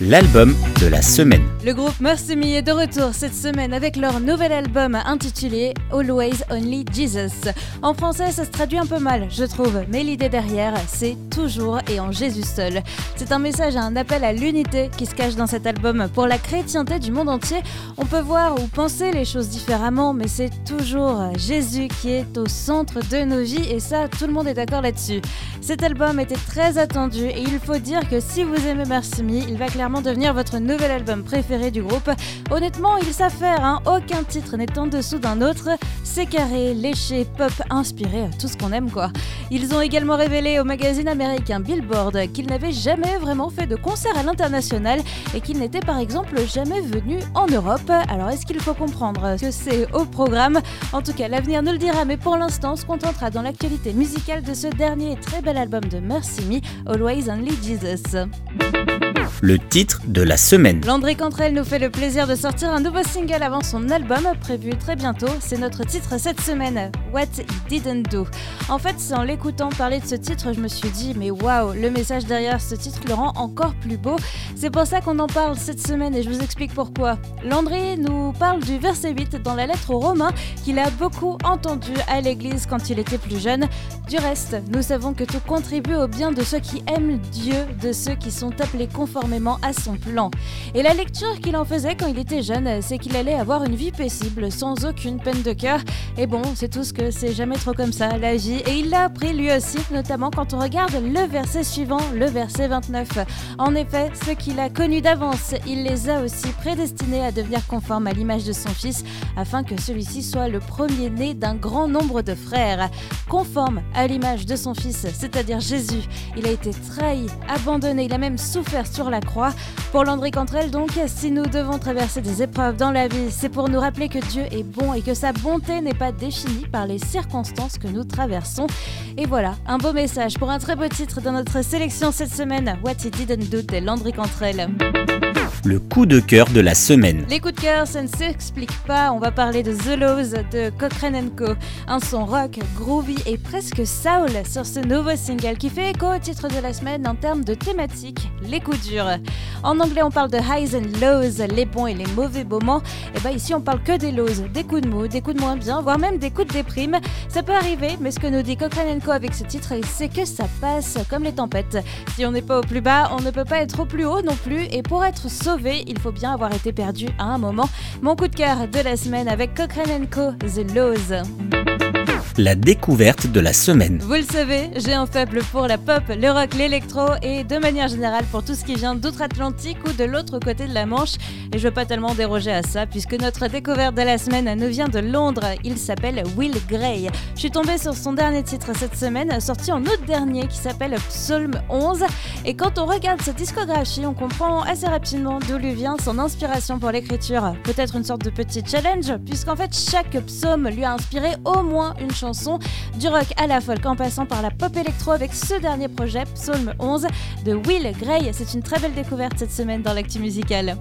l'album de la semaine. Le groupe Mercy Me est de retour cette semaine avec leur nouvel album intitulé Always Only Jesus. En français, ça se traduit un peu mal, je trouve, mais l'idée derrière, c'est toujours et en Jésus seul. C'est un message un appel à l'unité qui se cache dans cet album. Pour la chrétienté du monde entier, on peut voir ou penser les choses différemment, mais c'est toujours Jésus qui est au centre de nos vies et ça, tout le monde est d'accord là-dessus. Cet album était très attendu et il faut dire que si vous aimez Mercy Me, il va clairement devenir votre nouvel album préféré du groupe. Honnêtement, ils savent faire, hein. aucun titre n'est en dessous d'un autre. C'est carré, léché, pop, inspiré, tout ce qu'on aime quoi. Ils ont également révélé au magazine américain Billboard qu'ils n'avaient jamais vraiment fait de concert à l'international et qu'ils n'étaient par exemple jamais venus en Europe. Alors est-ce qu'il faut comprendre que c'est au programme? En tout cas, l'avenir nous le dira, mais pour l'instant, on se contentera dans l'actualité musicale de ce dernier très bel album de Mercy Me, Always Only Jesus le titre de la semaine. Landry Cantrell nous fait le plaisir de sortir un nouveau single avant son album, prévu très bientôt. C'est notre titre cette semaine, What Didn't Do. En fait, c'est en l'écoutant parler de ce titre, je me suis dit, mais waouh, le message derrière ce titre le rend encore plus beau. C'est pour ça qu'on en parle cette semaine et je vous explique pourquoi. Landry nous parle du verset 8 dans la lettre aux Romains qu'il a beaucoup entendu à l'église quand il était plus jeune. Du reste, nous savons que tout contribue au bien de ceux qui aiment Dieu, de ceux qui sont appelés conformément à son plan. Et la lecture qu'il en faisait quand il était jeune, c'est qu'il allait avoir une vie paisible, sans aucune peine de cœur. Et bon, c'est tout ce que c'est jamais trop comme ça, la vie. Et il l'a appris lui aussi, notamment quand on regarde le verset suivant, le verset 29. En effet, ceux qu'il a connus d'avance, il les a aussi prédestinés à devenir conformes à l'image de son fils, afin que celui-ci soit le premier-né d'un grand nombre de frères. Conforme à l'image de son fils, c'est-à-dire Jésus. Il a été trahi, abandonné, il a même souffert sur la croix. Pour Landry Cantrell, donc, si nous devons traverser des épreuves dans la vie, c'est pour nous rappeler que Dieu est bon et que sa bonté n'est pas définie par les circonstances que nous traversons. Et voilà, un beau message pour un très beau titre dans notre sélection cette semaine, What He Didn't Do de Landry Cantrell le coup de cœur de la semaine. Les coups de cœur, ça ne s'explique pas. On va parler de The Lows de Cochrane Co. Un son rock, groovy et presque soul sur ce nouveau single qui fait écho au titre de la semaine en termes de thématique, les coups durs. En anglais, on parle de highs and lows, les bons et les mauvais moments. Et bah ici, on parle que des lows, des coups de mou, des coups de moins bien, voire même des coups de déprime. Ça peut arriver, mais ce que nous dit Cochrane Co avec ce titre, c'est que ça passe comme les tempêtes. Si on n'est pas au plus bas, on ne peut pas être au plus haut non plus. Et pour être sauvé, il faut bien avoir été perdu à un moment. Mon coup de cœur de la semaine avec Cochrane Co, The Lows la découverte de la semaine. Vous le savez, j'ai un faible pour la pop, le rock, l'électro et de manière générale pour tout ce qui vient d'outre-Atlantique ou de l'autre côté de la Manche. Et je veux pas tellement déroger à ça puisque notre découverte de la semaine nous vient de Londres. Il s'appelle Will Gray. Je suis tombée sur son dernier titre cette semaine, sorti en août dernier, qui s'appelle Psalm 11. Et quand on regarde sa discographie, on comprend assez rapidement d'où lui vient son inspiration pour l'écriture. Peut-être une sorte de petit challenge, puisqu'en fait chaque psaume lui a inspiré au moins une du rock à la folk en passant par la pop électro avec ce dernier projet, Psalm 11 de Will Gray. C'est une très belle découverte cette semaine dans l'actu musicale.